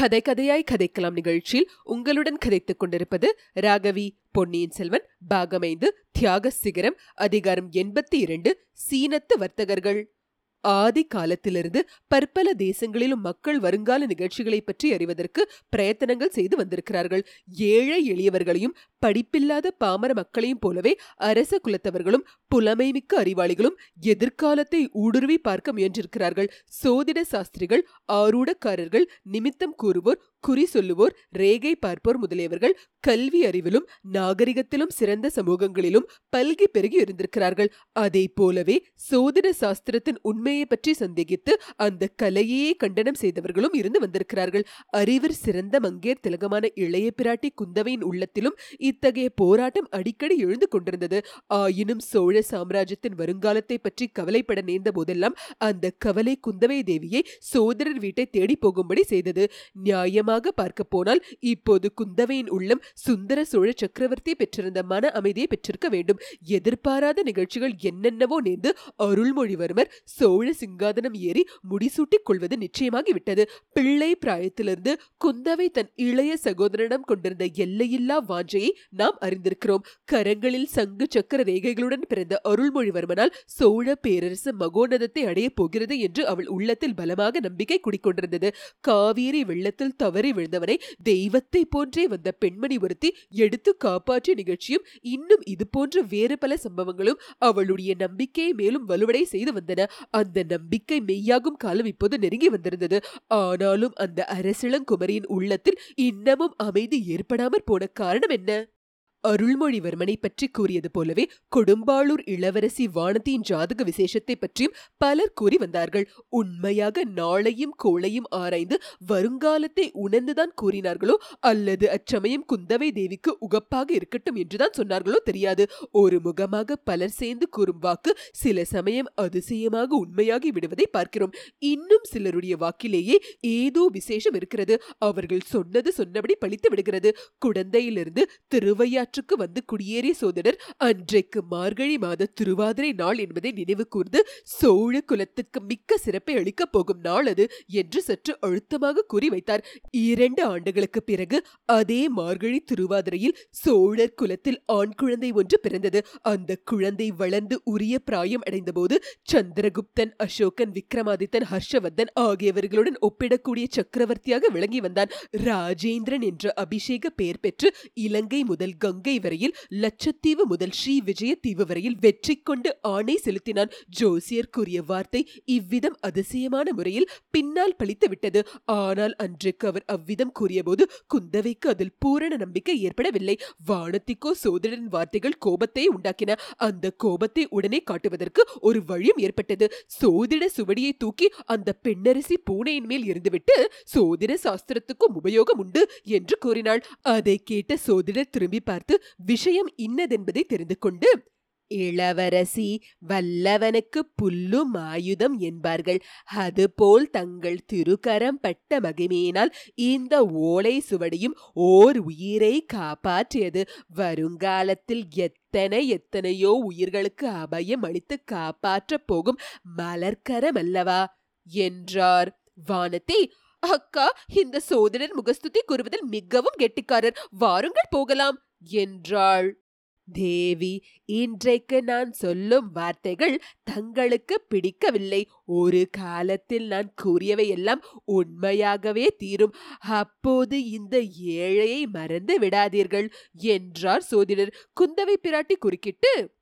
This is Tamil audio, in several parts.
கதை கதையாய் கதைக்கலாம் நிகழ்ச்சியில் உங்களுடன் கதைத்துக் கொண்டிருப்பது ராகவி பொன்னியின் செல்வன் பாகமைந்து தியாக சிகரம் அதிகாரம் எண்பத்தி இரண்டு சீனத்து வர்த்தகர்கள். ஆதி காலத்திலிருந்து பற்பல தேசங்களிலும் மக்கள் வருங்கால நிகழ்ச்சிகளை பற்றி அறிவதற்கு பிரயத்தனங்கள் செய்து வந்திருக்கிறார்கள். ஏழை எளியவர்களையும் படிப்பில்லாத பாமர மக்களையும் போலவே அரச குலத்தவர்களும் புலமைமிக்க அறிவாளிகளும் எதிர்காலத்தை ஊடுருவி பார்க்க முயன்றிருக்கிறார்கள். சோதிட சாஸ்திரிகள் ஆரூடக்காரர்கள் நிமித்தம் கூறுவோர் குறி சொல்லுவோர் ரேகை பார்ப்போர் முதலியவர்கள் கல்வி அறிவிலும் நாகரிகத்திலும் சிறந்த சமூகங்களிலும் பல்கி பெருகி இருந்திருக்கிறார்கள். அதை போலவே சோதிட சாஸ்திரத்தின் உண்மையை பற்றி சந்தேகித்து அந்த கலையையே கண்டனம் செய்தவர்களும் இருந்து வந்திருக்கிறார்கள். அறிவர் சிறந்த மங்கேர் திலகமான இளைய பிராட்டி குந்தவையின் உள்ளத்திலும் இத்தகைய போராட்டம் அடிக்கடி எழுந்து கொண்டிருந்தது. ஆயினும் சோழ சாம்ராஜ்யத்தின் வருங்காலத்தை பற்றி கவலைப்பட நேர்ந்த போதெல்லாம் அந்த கவலை குந்தவை தேவியை சோதரர் வீட்டை தேடி போகும்படி செய்தது. நிஜமாக பார்க்க போனால் இப்போது குந்தவையின் உள்ளம் சுந்தர சோழ சக்கரவர்த்தி பெற்றிருந்த மன அமைதியை பெற்றிருக்க வேண்டும். எதிர்பாராத நிகழ்ச்சிகள் என்னென்னவோ நேர்ந்து அருள்மொழிவர்மர் சோழ சிங்காதனம் ஏறி முடிசூட்டிக் கொள்வது நிச்சயமாகிவிட்டது. பிள்ளை பிராயத்திலிருந்து குந்தவை தன் இளைய சகோதரனிடம் கொண்டிருந்த எல்லையில்லா வாஞ்சையை நாம் அறிந்திருக்கிறோம். கரங்களில் சங்கு சக்கர ரேகைகளுடன் பிறந்த அருள்மொழிவர்மனால் சோழ பேரரசு மகோனதத்தை அடையப் போகிறது என்று அவள் உள்ளத்தில் பலமாக நம்பிக்கை குடிக்கொண்டிருந்தது. காவேரி வெள்ளத்தில் தவறி விழுந்தவனை தெய்வத்தை போன்றே வந்த பெண்மணி ஒருத்தி எடுத்து காப்பாற்றிய நிகழ்ச்சியும் இன்னும் இது போன்ற வேறு பல சம்பவங்களும் அவளுடைய நம்பிக்கையை மேலும் வலுவடை செய்து வந்தன. அந்த நம்பிக்கை மெய்யாகும் காலம் இப்போது நெருங்கி வந்திருந்தது. ஆனாலும் அந்த அரசிளங்குமரியின் உள்ளத்தில் இன்னமும் அமைதி ஏற்படாமற் போன காரணம் என்ன? அருள்மொழிவர்மனை பற்றி கூறியது போலவே கொடும்பாளூர் இளவரசி வானதியின் ஜாதக விசேஷத்தை பற்றியும் பலர் கூறி வந்தார்கள். உண்மையாக நாளையும் கோளையும் ஆராய்ந்து வருங்காலத்தை உணர்ந்துதான் கூறினார்களோ அல்லது அச்சமயம் குந்தவை தேவிக்கு உகப்பாக இருக்கட்டும் என்றுதான் சொன்னார்களோ தெரியாது. ஒரு முகமாக பலர் சேர்ந்து கூறும் வாக்கு சில சமயம் அதிசயமாக உண்மையாகி விடுவதை பார்க்கிறோம். இன்னும் சிலருடைய வாக்கிலேயே ஏதோ விசேஷம் இருக்கிறது. அவர்கள் சொன்னது சொன்னபடி பழித்து விடுகிறது. குழந்தையிலிருந்து திருவையா ஆற்றுக்கு வந்து குடியேறிய சோதனர் அன்றைக்கு மார்கழி மாத திருவாதிரை நாள் என்பதை நினைவு கூர்ந்து சோழ குலத்துக்கு மிக்க சிறப்பை அளிக்கப் போகும் நாள் அது என்று சற்று அழுத்தமாக கூறி வைத்தார். இரண்டு ஆண்டுகளுக்கு பிறகு அதே மார்கழி திருவாதிரையில் சோழர் குலத்தில் ஆண் குழந்தை ஒன்று பிறந்தது. அந்த குழந்தை வளர்ந்து உரிய பிராயம் அடைந்தபோது சந்திரகுப்தன் அசோகன் விக்ரமாதித்தன் ஹர்ஷவர்தன் ஆகியவர்களுடன் ஒப்பிடக்கூடிய சக்கரவர்த்தியாக விளங்கி வந்தான். ராஜேந்திரன் என்ற அபிஷேக பெயர் பெற்று இலங்கை முதல் கங்கை வரையில் லட்சத்தீவு முதல் ஸ்ரீ விஜயத்தீவு வரையில் வெற்றி கொண்டு ஆணை செலுத்தினான். ஜோசியர் கூறிய வார்த்தை இவ்விதம் அதிசயமான முறையில் பின்னால் பழித்து விட்டது. ஆனால் அன்றைக்கு அவர் அவ்விதம் கூறியபோது குந்தவைக்கு அதில் பூரண நம்பிக்கை ஏற்படவில்லை. வானத்திக்கோ சோதரன் வார்த்தைகள் கோபத்தை உண்டாக்கின. அந்த கோபத்தை உடனே காட்டுவதற்கு ஒரு வழியும் ஏற்பட்டது. சோதிட சுவடியை தூக்கி அந்த பெண்ணரசி பூனையின் மேல் இருந்துவிட்டு சோதிட சாஸ்திரத்துக்கும் உபயோகம் உண்டு என்று கூறினாள். அதை கேட்ட சோதிடர் திரும்பி பார்த்து விஷயம் இன்னதென்பதை தெரிந்து கொண்டு இளவரசி வல்லவனுக்கு புல்லும் ஆயுதம் என்பார்கள். அதுபோல் தங்கள் திருக்கரம் பட்ட மகிமையினால் இந்த ஓலை சுவடியும் ஓர் உயிரை காப்பாற்றியது. வருங்காலத்தில் எத்தனை எத்தனையோ உயிர்களுக்கு அபயம் அளித்து காப்பாற்றப் போகும் மலர்க்கரம் அல்லவா? என்றார். வானதி அக்கா இந்த சோதரர் முகஸ்துதி கூறுவதில் மிகவும் கெட்டிக்காரர். வாருங்கள் போகலாம். என்றாள். தேவி இன்றைக்கு நான் சொல்லும் வார்த்தைகள் தங்களுக்கு பிடிக்கவில்லை. ஒரு காலத்தில் நான் கூறியவை எல்லாம் உண்மையாகவே தீரும். அப்போது இந்த ஏழையை மறந்து விடாதீர்கள் என்றார் சோதிடர். குந்தவை பிராட்டி குறுக்கிட்டு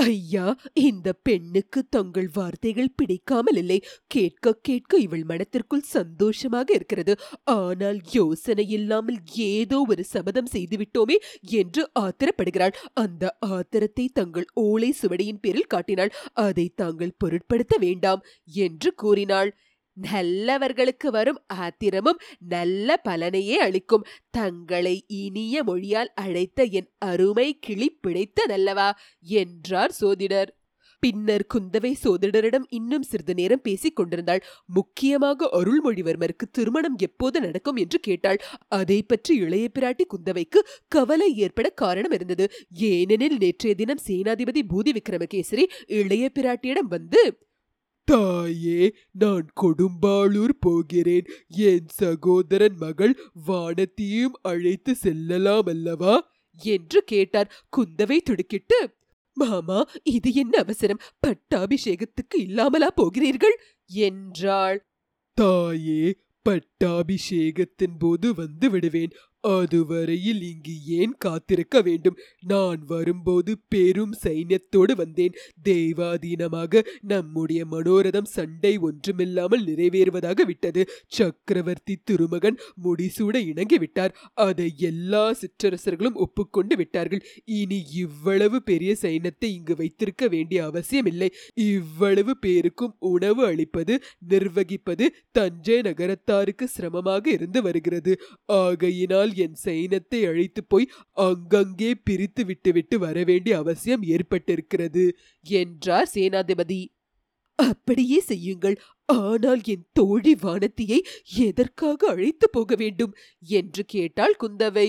ஐயா இந்த பெண்ணுக்கு தங்கள் வார்த்தைகள் பிடிக்காமல் இல்லை கேட்க கேட்க இவள் மனத்திற்குள் சந்தோஷமாக இருக்கிறது. ஆனால் யோசனை இல்லாமல் ஏதோ ஒரு சபதம் செய்துவிட்டோமே என்று ஆத்திரப்படுகிறாள். அந்த ஆத்திரத்தை தங்கள் ஓலை சுவடியின் பேரில் காட்டினாள். அதை தாங்கள் பொருட்படுத்த வேண்டாம் என்று கூறினாள். நல்லவர்களுக்கு வரும் ஆத்திரமும் நல்ல பலனையே அளிக்கும். தங்களை இனிய மொழியால் அழைத்த என் அருமை கிளி பிழைத்ததல்லவா? என்றார் சோதிடர். பின்னர் குந்தவை சோதிடரிடம் இன்னும் சிறிது நேரம் பேசிக் கொண்டிருந்தாள். முக்கியமாக அருள்மொழிவர்மருக்கு திருமணம் எப்போது நடக்கும் என்று கேட்டாள். அதை பற்றி இளைய பிராட்டி குந்தவைக்கு கவலை ஏற்பட காரணம் இருந்தது. ஏனெனில் நேற்றைய தினம் சேனாதிபதி பூதி விக்ரமகேசரி இளைய பிராட்டியிடம் வந்து தாயே நான் கொடும்பாளூர் போகிறேன். என் சகோதரன் மகள் வானத்தையும் அழைத்து செல்லலாம் அல்லவா? என்று கேட்டார் குந்தவை துடுக்கிட்டு. மாமா இது என்ன அவசரம்? பட்டாபிஷேகத்துக்கு இல்லாமலா போகிறீர்கள்? என்றாள். தாயே பட்டாபிஷேகத்தின் போது வந்து விடுவேன். அதுவரையில் இங்கு ஏன் காத்திருக்க வேண்டும்? நான் வரும்போது பெரும் சைன்யத்தோடு வந்தேன். தெய்வாதீனமாக நம்முடைய மனோரதம் சண்டை ஒன்றுமில்லாமல் நிறைவேறுவதாக விட்டது. சக்கரவர்த்தி திருமகன் முடிசூட இணங்கிவிட்டார். அதை எல்லா சிற்றரசர்களும் ஒப்புக்கொண்டு விட்டார்கள். இனி இவ்வளவு பெரிய சைன்யத்தை இங்கு வைத்திருக்க வேண்டிய அவசியமில்லை. இவ்வளவு பேருக்கும் உணவு அளிப்பது நிர்வகிப்பது தஞ்சை நகரத்தாருக்கு சிரமமாக இருந்து வருகிறது. ஆகையினால் என் சைனத்தை அழைத்து போய் அங்கங்கே பிரித்து விட்டுவிட்டு வரவேண்டிய அவசியம் ஏற்பட்டிருக்கிறது என்றார் சேனாதிபதி. அப்படியே செய்யுங்கள். ஆனால் என் தோழி வானத்தியை எதற்காக அழைத்து போக வேண்டும்? என்று கேட்டாள் குந்தவை.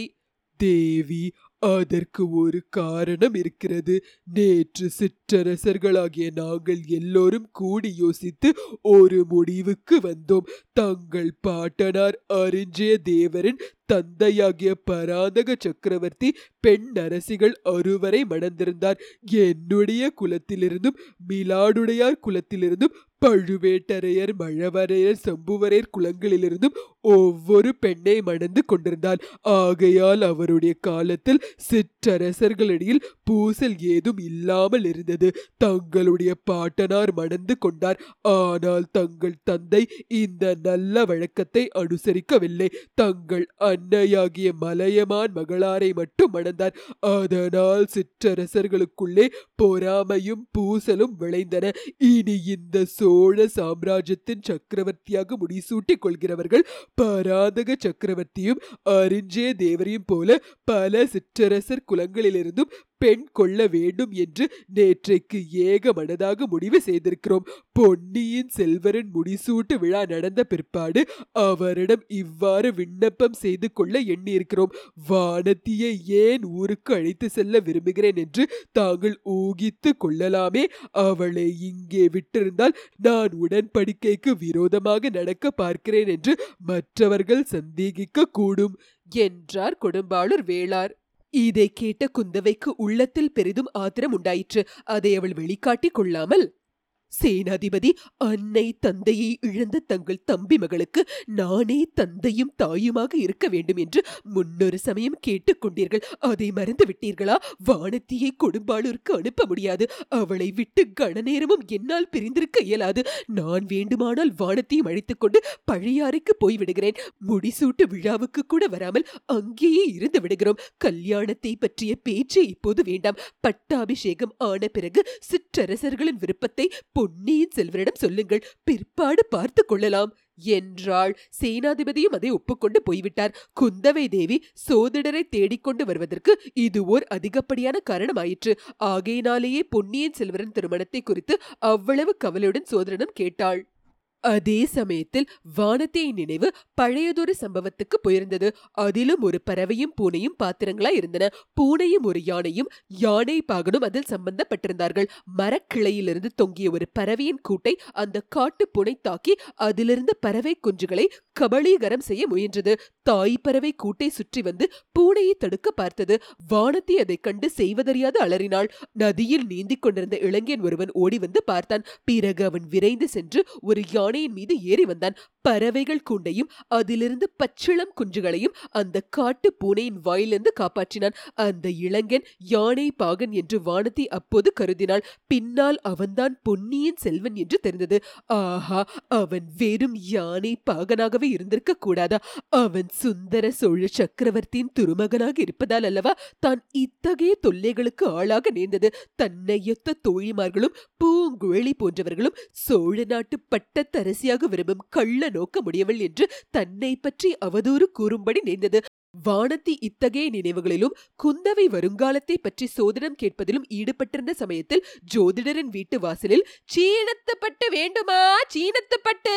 தேவி அதற்கு ஒரு காரணம் இருக்கிறது. நேற்று சிற்றரசர்களாகிய நாங்கள் எல்லோரும் கூடி யோசித்து ஒரு முடிவுக்கு வந்தோம். தங்கள் பாட்டனார் அரிஞ்சய தேவரின் தந்தையாகிய பராந்தக சக்கரவர்த்தி பெண் அரசிகள் அறுவரை மணந்திருந்தார். என்னுடைய குலத்திலிருந்தும் மிலாடுடையார் குலத்திலிருந்தும் பழுவேட்டரையர் மழவரையர் சம்புவரையர் குளங்களிலிருந்தும் ஒவ்வொரு பெண்ணை மணந்து கொண்டிருந்தார். ஆகையால் அவருடைய காலத்தில் சிற்றரசர்களிடையில் பூசல் ஏதும் இல்லாமல் இருந்தது. தங்களுடைய பாட்டனார் மணந்து கொண்டார். ஆனால் தங்கள் தந்தை இந்த நல்ல வழக்கத்தை அனுசரிக்கவில்லை. தங்கள் அன்னையாகிய மலையமான் மகளாரை மட்டும் மணந்தார். அதனால் சிற்றரசர்களுக்குள்ளே பொறாமையும் பூசலும் விளைந்தன. இனி இந்த சோழ சாம்ராஜ்யத்தின் சக்கரவர்த்தியாக முடிசூட்டிக் கொள்கிறவர்கள் பராதக சக்கரவர்த்தியும் அரிஞ்சே தேவரையும் போல பல சிற்றரசர் குலங்களிலிருந்தும் பெண் கொள்ள வேண்டும் என்று நேற்றைக்கு ஏக மனதாக முடிவு செய்திருக்கிறோம். பொன்னியின் செல்வரின் முடிசூட்டு விழா நடந்த பிற்பாடு அவரிடம் இவ்வாறு விண்ணப்பம் செய்து கொள்ள எண்ணியிருக்கிறோம். வானத்தியை ஏன் ஊருக்கு அழைத்து செல்ல விரும்புகிறேன் என்று தாங்கள் ஊகித்து கொள்ளலாமே. அவளை இங்கே விட்டிருந்தால் நான் உடன்படிக்கைக்கு விரோதமாக நடக்க பார்க்கிறேன் என்று மற்றவர்கள் சந்தேகிக்க கூடும் என்றார் கொடும்பாளூர் வேளார். இதை கேட்ட குந்தவைக்கு உள்ளத்தில் பெரிதும் ஆத்திரம் உண்டாயிற்று. அதை அவள் வெளிக்காட்டிக் கொள்ளாமல் சேனாதிபதி அன்னை தந்தையை இழந்த தங்கள் தம்பி மகளுக்கு நானே தந்தையும் தாயுமாக இருக்க வேண்டும் என்று முன்னொரு சமயம் கேட்டுக்கொண்டீர்கள். அதை மறந்து விட்டீர்களா? வானத்தியை கொடும்பாளூருக்கு அனுப்ப முடியாது. அவளை விட்டு கணநேரமும் என்னால் பிரிந்திருக்க இயலாது. நான் வேண்டுமானால் வானத்தையும் அழைத்துக்கொண்டு பழையாறைக்கு போய்விடுகிறேன். முடிசூட்டு விழாவுக்கு கூட வராமல் அங்கேயே இருந்து விடுகிறோம். கல்யாணத்தை பற்றிய பேச்சே இப்போது வேண்டாம். பட்டாபிஷேகம் ஆன பிறகு சிற்றரசர்களின் விருப்பத்தை பொன்னியின் செல்வரிடம் சொல்லுங்கள். பிற்பாடு பார்த்து கொள்ளலாம். என்றாள். சேனாதிபதியும் அதை ஒப்புக்கொண்டு போய்விட்டார். குந்தவை தேவி சோதிடரை தேடிக்கொண்டு வருவதற்கு இது ஓர் அதிகப்படியான காரணமாயிற்று. ஆகையினாலேயே பொன்னியின் செல்வரின் திருமணத்தை குறித்து அவ்வளவு கவலையுடன் சோதரனும் கேட்டாள். அதே சமயத்தில் வானத்தை நினைவு பழையதொரு சம்பவத்துக்கு போயிருந்தது. அதிலும் ஒரு பறவையும் பூனையும் பாத்திரங்களா இருந்தன. பூனையும் ஒரு யானையும் யானை பாகனும் அதில் சம்பந்தப்பட்டிருந்தார்கள். மரக்கிளையிலிருந்து தொங்கிய ஒரு பறவையின் கூட்டை அந்த காட்டு பூனை தாக்கி அதிலிருந்து பறவை குஞ்சுகளை கபளீகரம் செய்ய முயன்றது. தாய் பறவை கூட்டை சுற்றி வந்து பூனையை தடுக்க பார்த்தது. வானத்தை அதைக் கண்டு செய்வதறியாது அலறினாள். நதியில் நீந்திக் கொண்டிருந்த இளைஞன் ஒருவன் ஓடி வந்து பார்த்தான். பிறகு அவன் விரைந்து சென்று ஒரு யானையின் மீது ஏறி வந்தான். பறவைகள் கூண்டையும் அதிலிருந்து பச்சிளம் குஞ்சுகளையும் அந்த காட்டு பூனையின் வாயிலிருந்து காப்பாற்றினான். அந்த இளைஞன் யானை பாகன் என்று வானதி அப்போது கருதினாள். பின்னால் அவன்தான் பொன்னியின் செல்வன் என்று தெரிந்தது. ஆஹா அவன் வெறும் யானை பாகனாகவே இருந்திருக்க கூடாதா? அவன் சுந்தர சோழ சக்கரவர்த்தியின் துருமகனாக இருப்பதால் அல்லவா தான் இத்தகைய தொல்லைகளுக்கு ஆளாக நேர்ந்தது? தன்னையொத்த தோழிமார்களும் பூங்குழலி போன்றவர்களும் சோழ நாட்டு பட்டத்தரசியாக விரும்பும் கள்ள நோக்க முடியவள் என்று தன்னை பற்றி அவதூறு கூறும்படி நேர்ந்தது வானத்தி இத்தகைய நினைவுகளிலும் குந்தவை வருங்காலத்தை பற்றி சோதனம் கேட்பதிலும் ஈடுபட்டிருந்த சமயத்தில் ஜோதிடரின் வீட்டு வாசலில் சீனத்துப்பட்டு வேண்டுமா? சீனத்துப்பட்டு?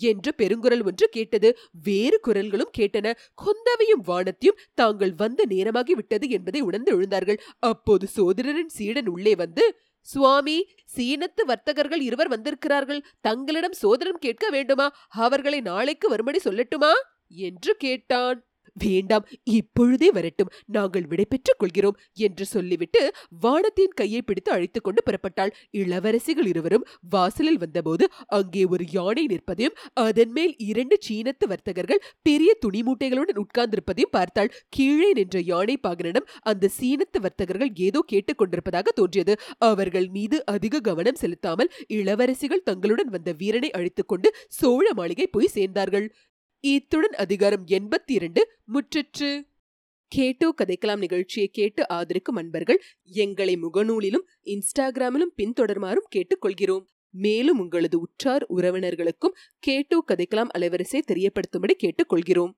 என்ற பெருங்குரல் ஒன்று கேட்டது. வேறு குரல்களும் கேட்டன. குந்தவையும் வானத்தையும் தாங்கள் வந்த நேரமாகி விட்டது என்பதை உணர்ந்து எழுந்தார்கள். அப்போது சோதரரின் சீடன் உள்ளே வந்து சுவாமி சீனத்து வர்த்தகர்கள் இருவர் வந்திருக்கிறார்கள். தங்களிடம் சோதனம் கேட்க வேண்டுமா? அவர்களை நாளைக்கு வரும்படி சொல்லட்டுமா? என்று கேட்டான். வேண்டாம் இப்பொழுதே வரட்டும் நாங்கள் விடைபெற்றுக் கொள்கிறோம் என்று சொல்லிவிட்டு வானத்தின் கையை பிடித்து அழைத்துக் கொண்டு புறப்பட்டாள். இளவரசிகள் இருவரும் வாசலில் வந்தபோது அங்கே ஒரு யானை நிற்பதையும் அதன் மேல் இரண்டு சீனத்து வர்த்தகர்கள் பெரிய துணி மூட்டைகளுடன் உட்கார்ந்திருப்பதையும் பார்த்தாள். கீழே நின்ற யானை பாகனிடம் அந்த சீனத்து வர்த்தகர்கள் ஏதோ கேட்டுக்கொண்டிருப்பதாக தோன்றியது. அவர்கள் மீது அதிக கவனம் செலுத்தாமல் இளவரசிகள் தங்களுடன் வந்த வீரனை அழைத்துக் கொண்டு சோழ மாளிகை போய் சேர்ந்தார்கள். இத்துடன் அதிகாரம் எண்பத்தி இரண்டு முற்றிற்று. கேட்டோ கதைக்கலாம் நிகழ்ச்சியை கேட்டு ஆதரிக்கும் அன்பர்கள் எங்களை முகநூலிலும் இன்ஸ்டாகிராமிலும் பின்தொடருமாறும் கேட்டுக்கொள்கிறோம். மேலும் உங்களது உற்றார் உறவினர்களுக்கும் கேட்டோ கதைக்கலாம் அலைவரிசை தெரியப்படுத்தும்படி கேட்டுக்கொள்கிறோம்.